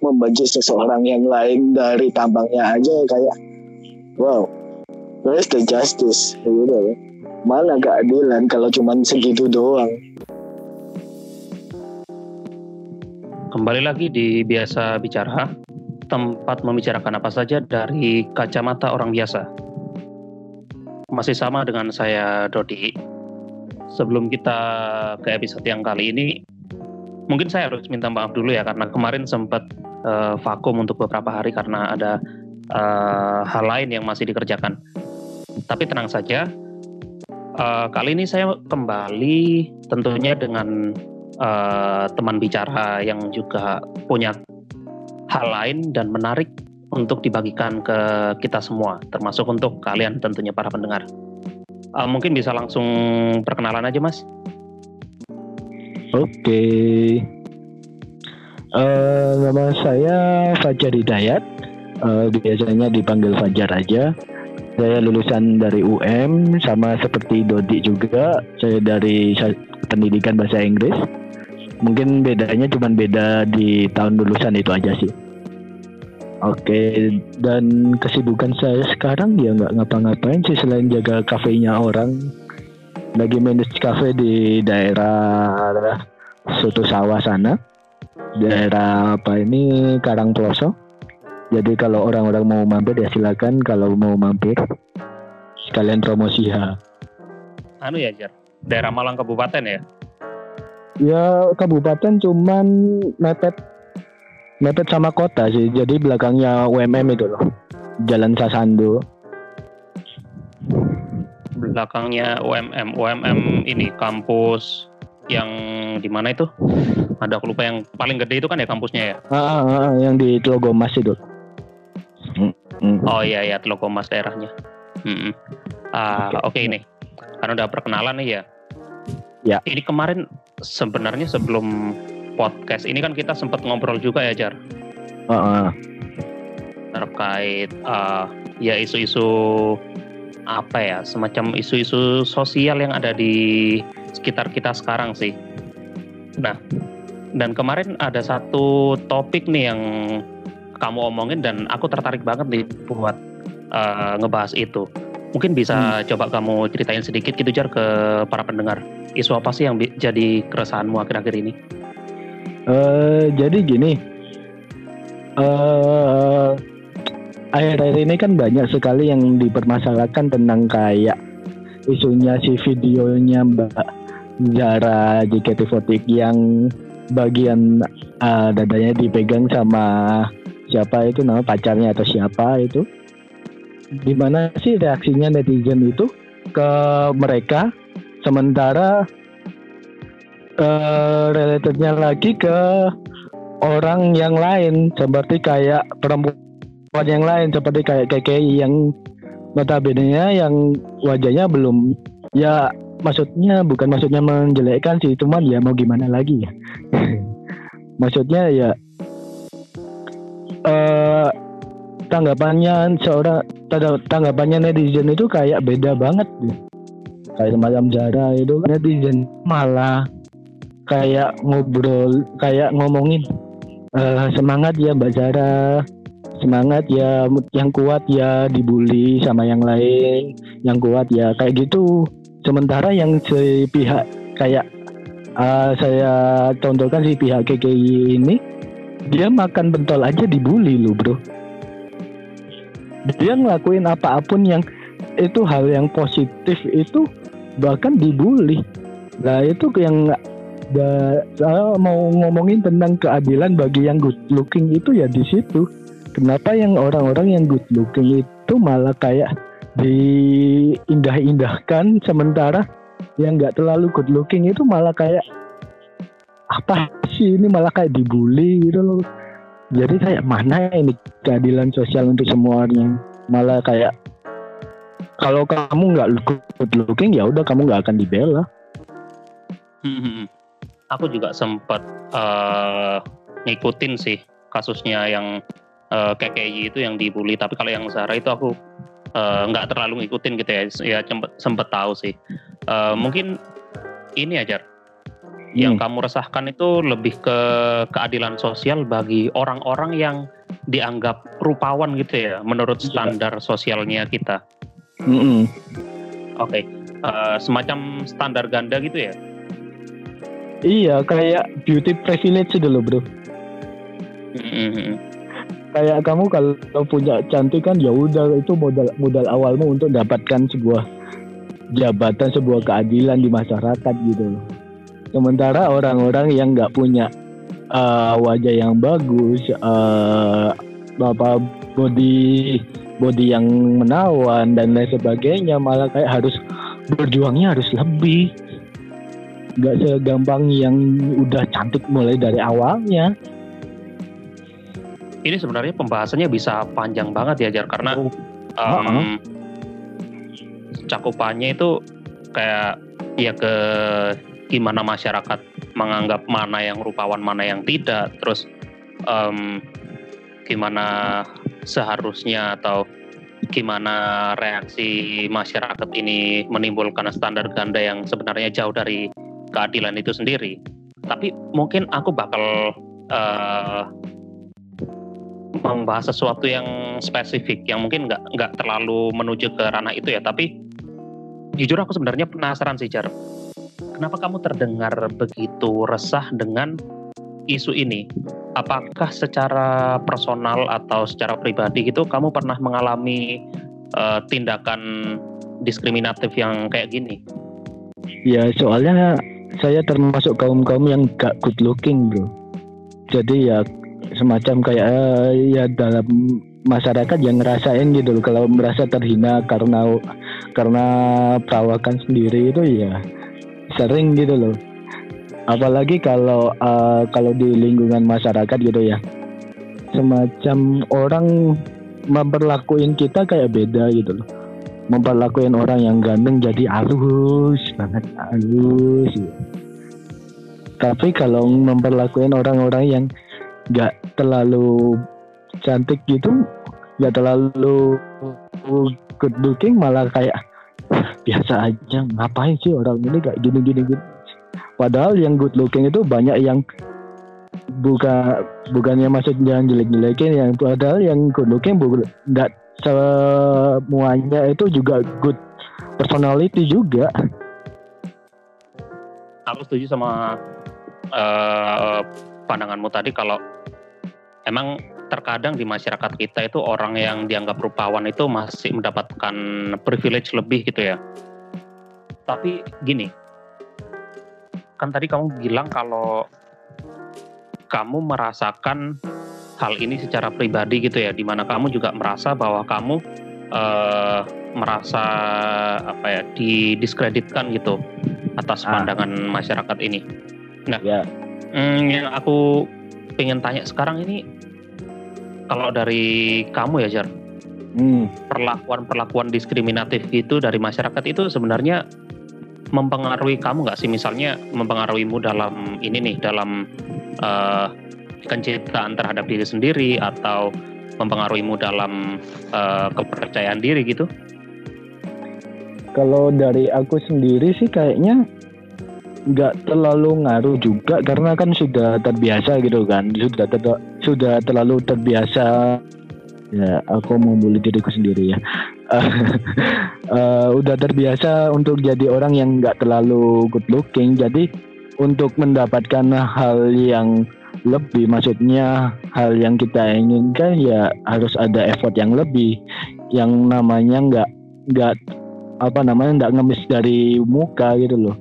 membajak seseorang yang lain dari tampangnya aja kayak wow where's the justice? Gitu mana keadilan kalau cuma segitu doang. Kembali lagi di biasa bicara tempat membicarakan apa saja dari kacamata orang biasa. Masih sama dengan saya Dodi. Sebelum kita ke episode yang kali ini mungkin saya harus minta maaf dulu ya karena kemarin sempat uh, vakum untuk beberapa hari karena ada uh, hal lain yang masih dikerjakan. Tapi tenang saja, uh, kali ini saya kembali tentunya dengan uh, teman bicara yang juga punya hal lain dan menarik untuk dibagikan ke kita semua, termasuk untuk kalian tentunya para pendengar. Uh, mungkin bisa langsung perkenalan aja, Mas. Oke. Uh, nama saya Fajar Hidayat. Uh, biasanya dipanggil Fajar aja. Saya lulusan dari UM sama seperti Dodi juga. Saya dari pendidikan bahasa Inggris. Mungkin bedanya cuma beda di tahun lulusan itu aja sih. Oke, dan kesibukan saya sekarang ya nggak ngapa-ngapain sih selain jaga kafenya orang lagi manage cafe di daerah Soto Sawah sana. Daerah apa ini? Karang Ploso jadi kalau orang-orang mau mampir ya silakan. Kalau mau mampir sekalian promosi ya anu ya Jar daerah Malang Kabupaten ya? Ya kabupaten cuman mepet mepet sama kota sih. Jadi belakangnya UMM itu loh. Jalan Sasando belakangnya UMM UMM ini kampus yang di mana itu ada aku lupa yang paling gede itu kan ya kampusnya ya ah, ah, ah yang di Telogomas itu hmm, hmm. oh iya ya Telogomas daerahnya hmm. ah oke okay. okay, ini karena udah perkenalan nih ya ya ini kemarin sebenarnya sebelum podcast ini kan kita sempat ngobrol juga ya Jar uh, uh. terkait uh, ya isu-isu apa ya semacam isu-isu sosial yang ada di sekitar kita sekarang sih. Nah, dan kemarin ada satu topik nih yang kamu omongin dan aku tertarik banget nih buat uh, ngebahas itu. Mungkin bisa hmm. coba kamu ceritain sedikit gitu jar ke para pendengar. Isu apa sih yang jadi keresahanmu akhir-akhir ini? Uh, jadi gini, uh, akhir-akhir ini kan banyak sekali yang dipermasalahkan tentang kayak isunya si videonya Mbak Zara JKT48 yang bagian uh, dadanya dipegang sama siapa itu nama pacarnya atau siapa itu. Gimana sih reaksinya netizen itu ke mereka? Sementara uh, relatednya lagi ke orang yang lain seperti kayak perempuan yang lain seperti kayak KKI yang notabene yang wajahnya belum ya maksudnya bukan maksudnya menjelekkan sih cuman ya mau gimana lagi. Ya maksudnya ya uh, tanggapannya seorang tanggapannya netizen itu kayak beda banget. Kayak semacam Zara itu netizen malah kayak ngobrol kayak ngomongin uh, semangat ya Mbak Zara. Semangat ya yang kuat ya dibully sama yang lain yang kuat ya kayak gitu sementara yang si pihak kayak uh, saya contohkan si pihak KKI ini dia makan bentol aja dibully lo bro. Dia ngelakuin apa pun yang itu hal yang positif itu bahkan dibully. Nah itu yang da, saya mau ngomongin tentang keadilan bagi yang good looking itu ya di situ. Kenapa yang orang-orang yang good looking itu malah kayak diindah-indahkan sementara yang nggak terlalu good looking itu malah kayak apa sih ini? Malah kayak dibully gitu loh. Jadi kayak mana ini keadilan sosial untuk semua orang malah kayak kalau kamu nggak good looking ya udah kamu nggak akan dibela. Hmm, aku juga sempat uh, ngikutin sih kasusnya yang uh, eh, KKI itu yang dibully. Tapi kalau yang Zara itu aku eh, nggak uh, terlalu ngikutin gitu ya ya sempet, sempet tahu sih uh, mungkin ini aja Yang kamu resahkan itu lebih ke keadilan sosial bagi orang-orang yang dianggap rupawan gitu ya, menurut Iya. standar sosialnya kita. Mm-mm. Oke, Eh, semacam standar ganda gitu ya. Iya, kayak beauty privilege loh, Bro. Mm-mm. Kayak kamu kalau punya cantik kan ya udah itu modal modal awalmu untuk dapatkan sebuah jabatan, sebuah keadilan di masyarakat gitu loh. Sementara orang-orang yang nggak punya eh, wajah yang bagus, eh, apa body body yang menawan dan lain sebagainya malah kayak harus berjuangnya harus lebih nggak segampang yang udah cantik mulai dari awalnya Ini sebenarnya pembahasannya bisa panjang banget ya Jar karena Oh, em, cakupannya itu kayak ya ke gimana masyarakat menganggap mana yang rupawan mana yang tidak terus em, gimana seharusnya atau gimana reaksi masyarakat ini menimbulkan standar ganda yang sebenarnya jauh dari keadilan itu sendiri. Tapi mungkin aku bakal eh, membahas sesuatu yang spesifik yang mungkin nggak nggak terlalu menuju ke ranah itu ya. Tapi jujur aku sebenarnya penasaran sih Jar. Kenapa kamu terdengar begitu resah dengan isu ini? Apakah secara personal atau secara pribadi gitu kamu pernah mengalami eh, tindakan diskriminatif yang kayak gini? Ya soalnya saya termasuk kaum kaum yang gak good looking bro. Jadi ya semacam kayak eh, ya dalam masyarakat yang ngerasain gitu loh kalau merasa terhina karena karena perawakan sendiri itu ya sering gitu loh. Apalagi kalau eh, kalau di lingkungan masyarakat gitu ya semacam orang memperlakuin kita kayak beda gitu loh memperlakuin orang yang ganteng jadi halus banget halus ya. tapi kalau memperlakuin orang-orang yang nggak terlalu cantik gitu nggak terlalu good looking malah kayak biasa aja ngapain sih orang ini kayak gini gini gini padahal yang good looking itu banyak yang buka bukannya maksudnya jelek-jelekin yang padahal yang good looking nggak semuanya itu juga good personality juga. Aku setuju sama eh, pandanganmu tadi kalau emang terkadang di masyarakat kita itu orang yang dianggap rupawan itu masih mendapatkan privilege lebih gitu ya. Tapi gini, kan tadi kamu bilang kalau kamu merasakan hal ini secara pribadi gitu ya, di mana kamu juga merasa bahwa kamu eh, merasa apa ya didiskreditkan gitu atas Ah. pandangan masyarakat ini. ya Hmm, yang aku pengen tanya sekarang ini, kalau dari kamu ya Jar, hmm. perlakuan-perlakuan diskriminatif itu dari masyarakat itu sebenarnya mempengaruhi kamu nggak sih? Misalnya mempengaruhimu dalam ini nih, dalam eh, kecintaan terhadap diri sendiri atau mempengaruhimu dalam eh, kepercayaan diri gitu? kalau dari aku sendiri sih kayaknya nggak terlalu ngaruh juga karena kan sudah terbiasa gitu kan. Sudah ter- sudah terlalu terbiasa. Ya aku mau diriku sendiri ya. Eh, udah terbiasa untuk jadi orang yang nggak terlalu good looking. Jadi untuk mendapatkan hal yang lebih maksudnya hal yang kita inginkan ya harus ada effort yang lebih. Yang namanya nggak nggak apa namanya nggak ngemis dari muka gitu loh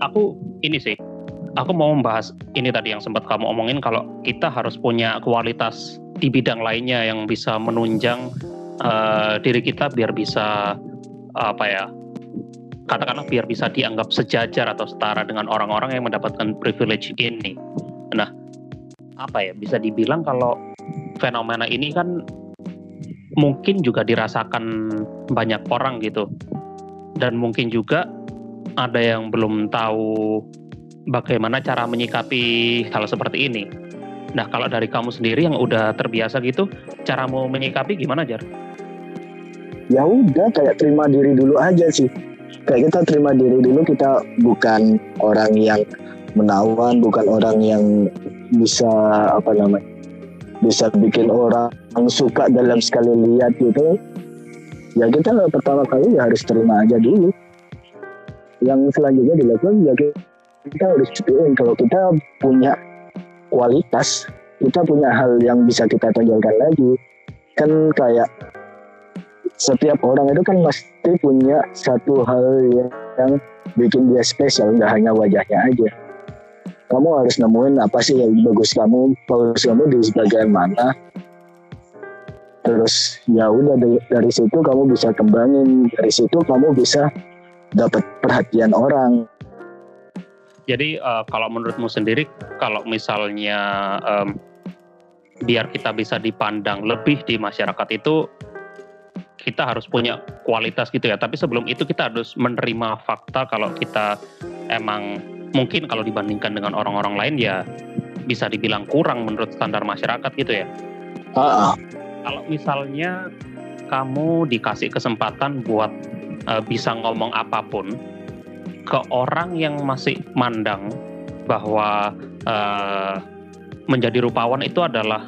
aku ini sih aku mau membahas ini tadi yang sempat kamu omongin kalau kita harus punya kualitas di bidang lainnya yang bisa menunjang eh, diri kita biar bisa apa ya katakanlah biar bisa dianggap sejajar atau setara dengan orang-orang yang mendapatkan privilege ini. Nah, apa ya bisa dibilang kalau fenomena ini kan mungkin juga dirasakan banyak orang gitu dan mungkin juga ada yang belum tahu bagaimana cara menyikapi hal seperti ini. Nah, kalau dari kamu sendiri yang udah terbiasa gitu, caramu menyikapi gimana, Jar? ya udah kayak terima diri dulu aja sih kayak kita terima diri dulu kita bukan orang yang menawan bukan orang yang bisa apa namanya bisa bikin orang suka dalam sekali lihat gitu ya kita pertama kali ya harus terima aja dulu yang selanjutnya dilakukan ya kita harus cukupin kalau kita punya kualitas kita punya hal yang bisa kita tonjolkan lagi. Kan kayak setiap orang itu kan pasti punya satu hal yang bikin dia spesial nggak hanya wajahnya aja. Kamu harus nemuin apa sih yang bagus kamu bagus kamu di bagian mana. Terus ya udah dari, dari situ kamu bisa kembangin dari situ kamu bisa dapat perhatian orang. Jadi uh, kalau menurutmu sendiri kalau misalnya um, biar kita bisa dipandang lebih di masyarakat itu kita harus punya kualitas gitu ya. Tapi sebelum itu kita harus menerima fakta kalau kita emang mungkin kalau dibandingkan dengan orang-orang lain ya bisa dibilang kurang menurut standar masyarakat gitu ya. Uh -uh kalau misalnya kamu dikasih kesempatan buat uh, bisa ngomong apa pun ke orang yang masih mandang bahwa uh, menjadi rupawan itu adalah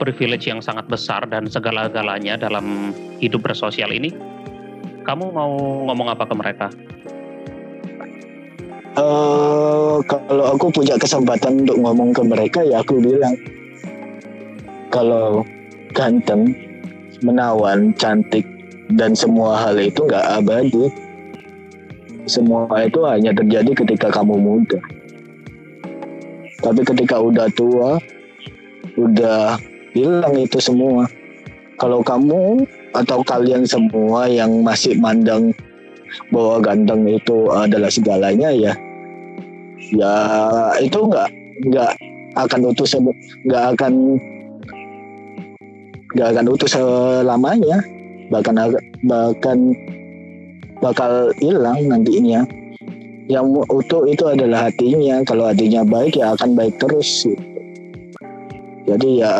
privilege yang sangat besar dan segala-galanya dalam hidup bersosial ini, kamu mau ngomong apa ke mereka? Uh, kalau aku punya kesempatan untuk ngomong ke mereka ya aku bilang kalau ganteng, menawan, cantik, dan semua hal itu nggak abadi. Semua itu hanya terjadi ketika kamu muda. Tapi ketika udah tua, udah hilang itu semua. Kalau kamu atau kalian semua yang masih mandang bahwa ganteng itu adalah segalanya ya, ya itu nggak nggak akan utuh nggak akan gak akan utuh selamanya bahkan bahkan bakal hilang nantinya yang utuh itu adalah hatinya. Kalau hatinya baik ya akan baik terus jadi ya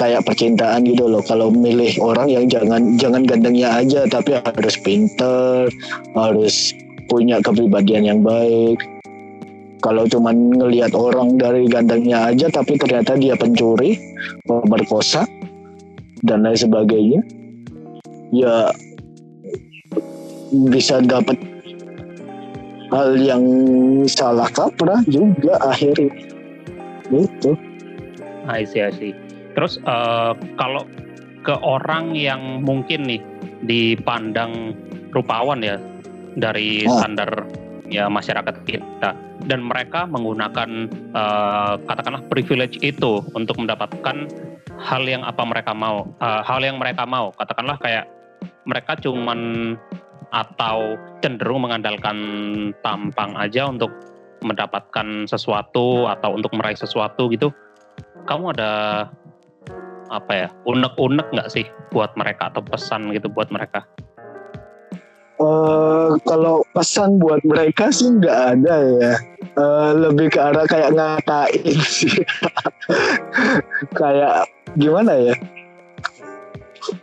kayak percintaan gitu loh. Kalau milih orang yang jangan jangan gandengnya aja tapi harus pinter harus punya kepribadian yang baik. Kalau cuman ngelihat orang dari gandengnya aja tapi ternyata dia pencuri pemerkosa dan lain sebagainya ya bisa dapat hal yang salah kaprah juga akhirnya itu I see, I see. Terus uh, kalau ke orang yang mungkin nih dipandang rupawan ya dari oh. standar ya masyarakat kita dan mereka menggunakan uh, katakanlah privilege itu untuk mendapatkan hal yang apa mereka mau uh, hal yang mereka mau katakanlah kayak mereka cuman atau cenderung mengandalkan tampang aja untuk mendapatkan sesuatu atau untuk meraih sesuatu gitu kamu ada apa ya unek-unek nggak sih buat mereka atau pesan gitu buat mereka Uh, kalau pesan buat mereka sih nggak ada ya. Uh, lebih ke arah kayak ngatain sih. kayak gimana ya?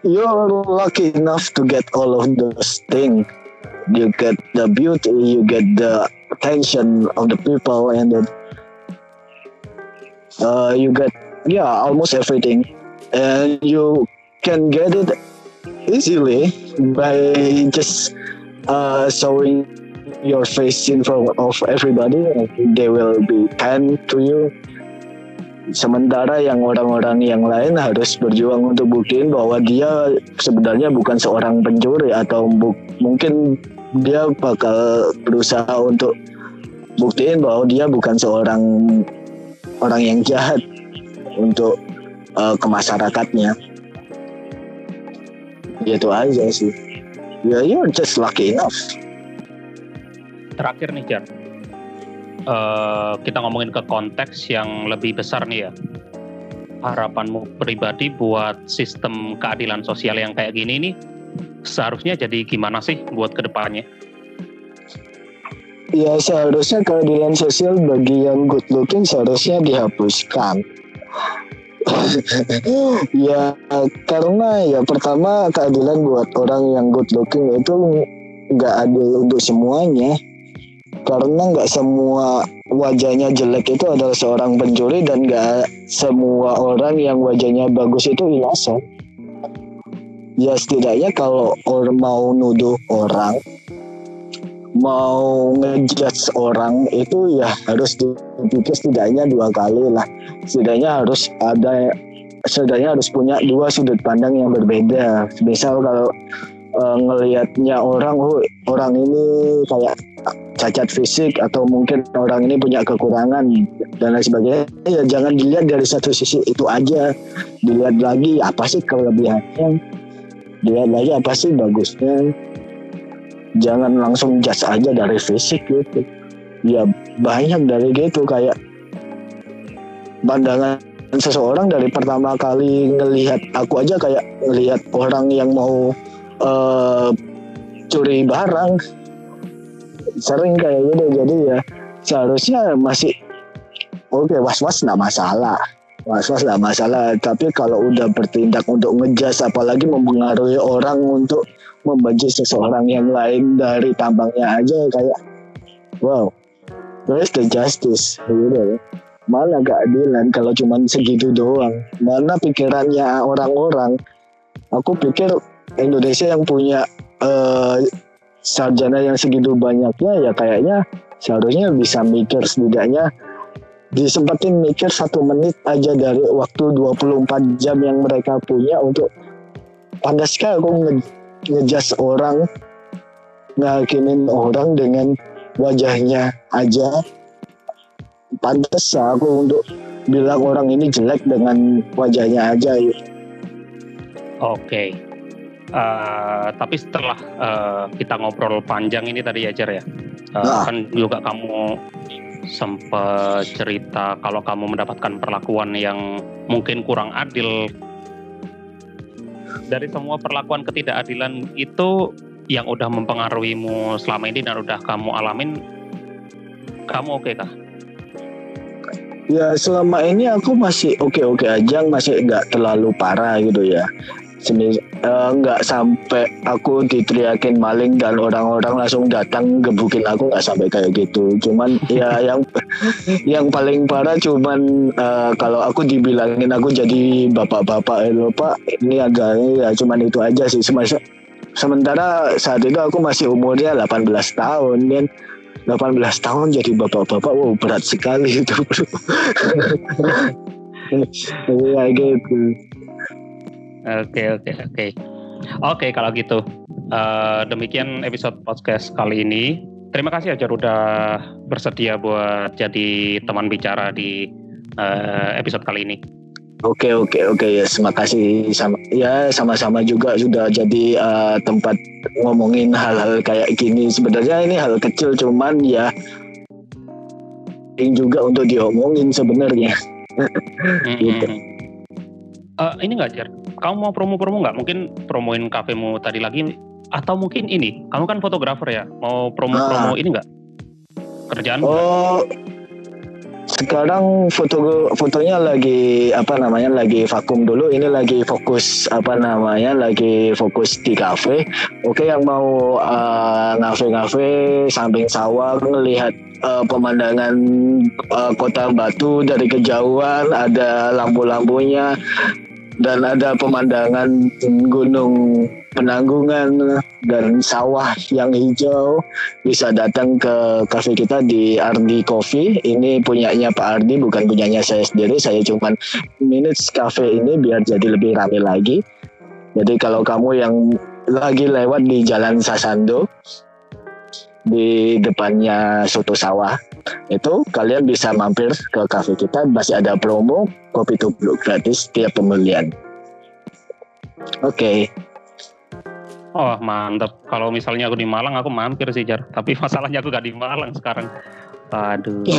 You're lucky enough to get all of those things. You get the beauty, you get the attention of the people, and then uh, you get yeah almost everything, and you can get it easily by just uh, showing your face in front of everybody. They will be kind to you sementara yang orang-orang yang lain harus berjuang untuk buktiin bahwa dia sebenarnya bukan seorang pencuri atau mungkin dia bakal berusaha untuk buktiin bahwa dia bukan seorang orang yang jahat untuk uh, ke masyarakatnya. Gitu aja sih. Ya you're just lucky enough. Terakhir nih Jar uh, kita ngomongin ke konteks yang lebih besar nih ya. Harapanmu pribadi buat sistem keadilan sosial yang kayak gini nih seharusnya jadi gimana sih buat ke depannya ya seharusnya keadilan sosial bagi yang good looking seharusnya dihapuskan. Ya karena ya pertama keadilan buat orang yang good looking itu nggak adil untuk semuanya karena nggak semua wajahnya jelek itu adalah seorang pencuri dan nggak semua orang yang wajahnya bagus itu innocent ya setidaknya kalau orang mau nuduh orang mau ngejudge orang itu ya harus dipikir setidaknya dua kali lah. Setidaknya harus ada setidaknya harus punya dua sudut pandang yang berbeda. Misal kalau uh, ngelihatnya orang oh orang ini kayak cacat fisik atau mungkin orang ini punya kekurangan dan lain sebagainya ya jangan dilihat dari satu sisi itu aja. Dilihat lagi apa sih kelebihannya? Dilihat lagi apa sih bagusnya? Jangan langsung judge aja dari fisik gitu. Ya banyak dari gitu kayak pandangan seseorang dari pertama kali ngelihat aku aja kayak ngelihat orang yang mau uh, curi barang sering kayak gitu jadi ya seharusnya masih oke okay, was was nggak masalah. Was was nggak masalah tapi kalau udah bertindak untuk ngejas apalagi mempengaruhi orang untuk membenci seseorang yang lain dari tambangnya aja kayak wow where's the justice? Gitu ya. Mana keadilan kalau cuma segitu doang? Mana pikirannya orang-orang? Aku pikir Indonesia yang punya uh, sarjana yang segitu banyaknya ya kayaknya seharusnya bisa mikir setidaknya disempetin mikir satu menit aja dari waktu 24 jam yang mereka punya untuk pantas sekali aku ngejas orang ngakimin orang dengan wajahnya aja pantas aku untuk bilang orang ini jelek dengan wajahnya aja ya. Oke. Uh, tapi setelah uh, kita ngobrol panjang ini tadi ya Jar ya, uh, nah. kan juga kamu sempat cerita kalau kamu mendapatkan perlakuan yang mungkin kurang adil dari semua perlakuan ketidakadilan itu yang udah mempengaruhimu selama ini dan udah kamu alamin, kamu oke okay kah? Ya selama ini aku masih oke-oke aja, masih nggak terlalu parah gitu ya. Semis, uh, nggak sampai aku diteriakin maling dan orang-orang langsung datang gebukin aku nggak sampai kayak gitu. Cuman ya yang yang paling parah cuman uh, kalau aku dibilangin aku jadi bapak-bapak itu pak ini agak ya cuman itu aja sih. Semasa, sementara saat itu aku masih umurnya 18 tahun dan 18 tahun jadi bapak-bapak wow berat sekali itu bro ya gitu oke oke oke. Oke kalau gitu. Uh, demikian episode podcast kali ini. Terima kasih aja udah bersedia buat jadi teman bicara di uh, episode kali ini. Oke oke oke. Ya terima kasih. Sama ya sama-sama juga sudah jadi uh, tempat ngomongin hal-hal kayak gini. Sebenarnya ini hal kecil cuman ya juga untuk diomongin sebenarnya. gitu. Uh, ini nggak Jar, kamu mau promo-promo nggak? Mungkin promoin kafemu tadi lagi atau mungkin ini, kamu kan fotografer ya, mau promo-promo ah. ini nggak? Kerjaan? Oh, sekarang foto fotonya lagi apa namanya lagi vakum dulu. Ini lagi fokus apa namanya lagi fokus di kafe. Oke yang mau uh, ngafe-ngafe samping sawah melihat uh, pemandangan uh, kota Batu dari kejauhan ada lampu-lampunya dan ada pemandangan gunung penanggungan dan sawah yang hijau. Bisa datang ke kafe kita di Ardi Coffee. Ini punyanya Pak Ardi bukan punyanya saya sendiri. Saya cuma minutes cafe ini biar jadi lebih ramai lagi. Jadi kalau kamu yang lagi lewat di Jalan Sasando di depannya Soto Sawah itu kalian bisa mampir ke kafe kita masih ada promo kopi tubruk gratis tiap pembelian oke okay. Oh mantep. Kalau misalnya aku di Malang, aku mampir sih Jar. Tapi masalahnya aku gak di Malang sekarang. Aduh.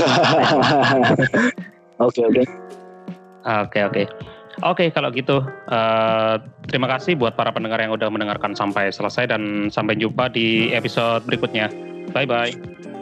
Oke oke. Oke oke. Oke kalau gitu uh, terima kasih buat para pendengar yang udah mendengarkan sampai selesai dan sampai jumpa di episode berikutnya. Bye bye.